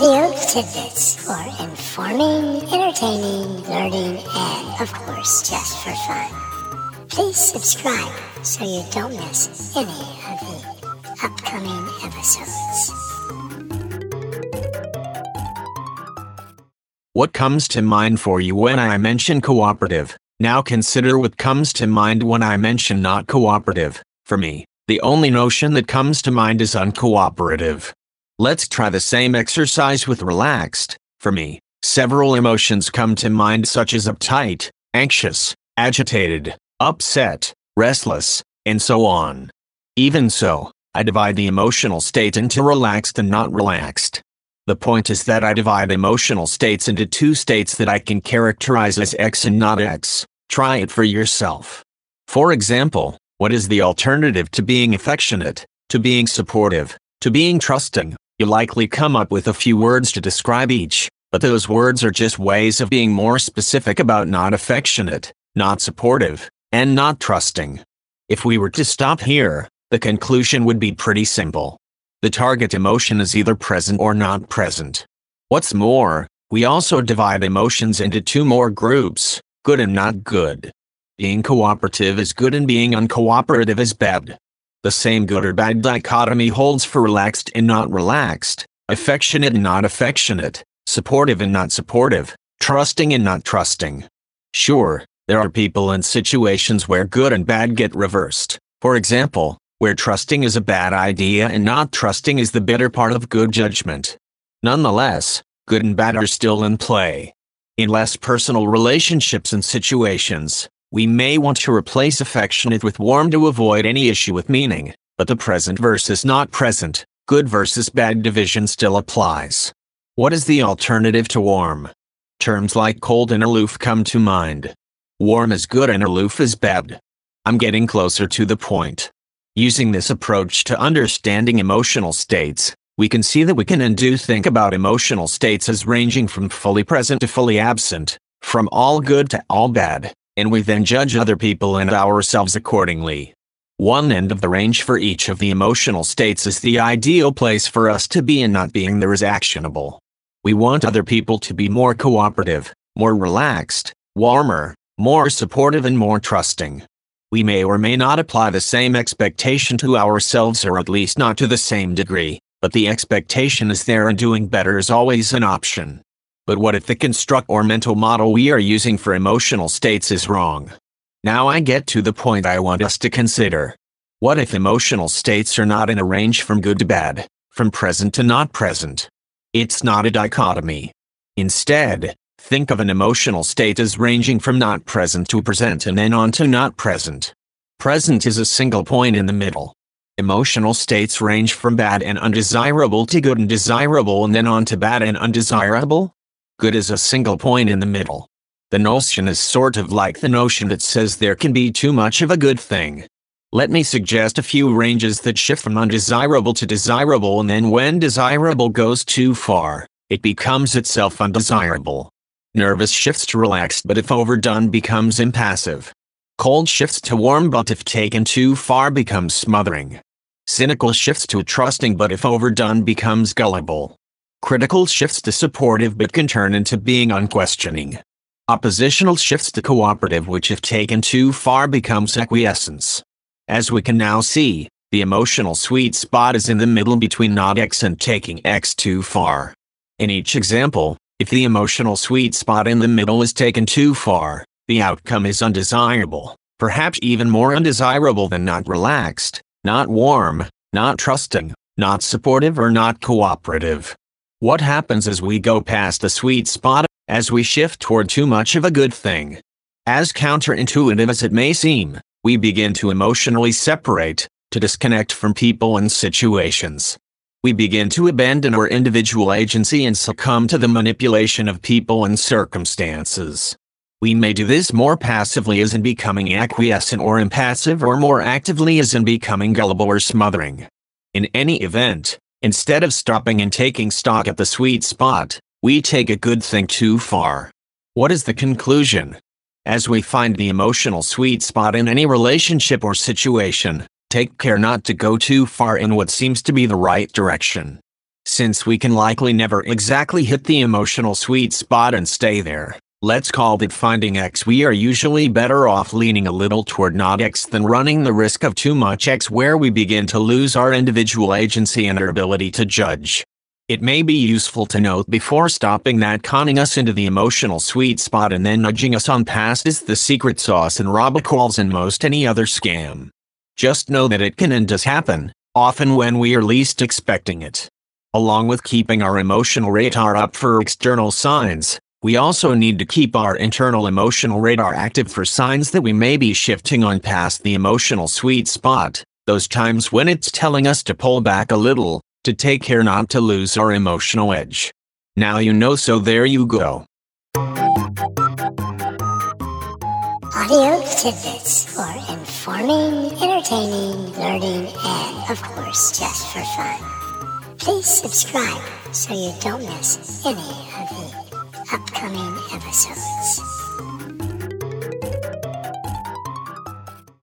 Audio tidbits for informing, entertaining, learning, and of course, just for fun. Please subscribe so you don't miss any of the upcoming episodes. What comes to mind for you when I mention cooperative? Now consider what comes to mind when I mention not cooperative. For me, the only notion that comes to mind is uncooperative. Let's try the same exercise with relaxed. For me, several emotions come to mind such as uptight, anxious, agitated, upset, restless, and so on. Even so, I divide the emotional state into relaxed and not relaxed. The point is that I divide emotional states into two states that I can characterize as X and not X. Try it for yourself. For example, what is the alternative to being affectionate, to being supportive, to being trusting? You likely come up with a few words to describe each, but those words are just ways of being more specific about not affectionate, not supportive, and not trusting. If we were to stop here, the conclusion would be pretty simple. The target emotion is either present or not present. What's more, we also divide emotions into two more groups, good and not good. Being cooperative is good and being uncooperative is bad. The same good or bad dichotomy holds for relaxed and not relaxed, affectionate and not affectionate, supportive and not supportive, trusting and not trusting. Sure, there are people and situations where good and bad get reversed. For example, where trusting is a bad idea and not trusting is the better part of good judgment. Nonetheless, good and bad are still in play. In less personal relationships and situations, we may want to replace affectionate with warm to avoid any issue with meaning, but the present versus not present, good versus bad division still applies. What is the alternative to warm? Terms like cold and aloof come to mind. Warm is good and aloof is bad. I'm getting closer to the point. Using this approach to understanding emotional states, we can see that we can and do think about emotional states as ranging from fully present to fully absent, from all good to all bad and we then judge other people and ourselves accordingly. One end of the range for each of the emotional states is the ideal place for us to be and not being there is actionable. We want other people to be more cooperative, more relaxed, warmer, more supportive and more trusting. We may or may not apply the same expectation to ourselves or at least not to the same degree, but the expectation is there and doing better is always an option. But what if the construct or mental model we are using for emotional states is wrong? Now I get to the point I want us to consider. What if emotional states are not in a range from good to bad, from present to not present? It's not a dichotomy. Instead, think of an emotional state as ranging from not present to present and then on to not present. Present is a single point in the middle. Emotional states range from bad and undesirable to good and desirable and then on to bad and undesirable, good is a single point in the middle. The notion is sort of like the notion that says there can be too much of a good thing. Let me suggest a few ranges that shift from undesirable to desirable and then when desirable goes too far, it becomes itself undesirable. Nervous shifts to relaxed but if overdone becomes impassive. Cold shifts to warm but if taken too far becomes smothering. Cynical shifts to trusting but if overdone becomes gullible. Critical shifts to supportive but can turn into being unquestioning. Oppositional shifts to cooperative which if taken too far becomes acquiescence. As we can now see, the emotional sweet spot is in the middle between not X and taking X too far. In each example, if the emotional sweet spot in the middle is taken too far, the outcome is undesirable, perhaps even more undesirable than not relaxed, not warm, not trusting, not supportive or not cooperative. What happens as we go past the sweet spot, as we shift toward too much of a good thing? As counterintuitive as it may seem, we begin to emotionally separate, to disconnect from people and situations. We begin to abandon our individual agency and succumb to the manipulation of people and circumstances. We may do this more passively as in becoming acquiescent or impassive or more actively as in becoming gullible or smothering. In any event, Instead of stopping and taking stock at the sweet spot, we take a good thing too far. What is the conclusion? As we find the emotional sweet spot in any relationship or situation, Take care not to go too far in what seems to be the right direction. Since we can likely never exactly hit the emotional sweet spot and stay there, let's call it finding X. We are usually better off leaning a little toward not X than running the risk of too much X where we begin to lose our individual agency and our ability to judge. It may be useful to note before stopping that conning us into the emotional sweet spot and then nudging us on past is the secret sauce in robocalls and most any other scam. Just know that it can and does happen, often when we are least expecting it. Along with keeping our emotional radar up for external signs, we also need to keep our internal emotional radar active for signs that we may be shifting on past the emotional sweet spot, those times when it's telling us to pull back a little, to take care not to lose our emotional edge. Now you know, so there you go. Audio tidbits for informing, entertaining, learning, and of course, just for fun. Please subscribe so you don't miss any of the upcoming episodes.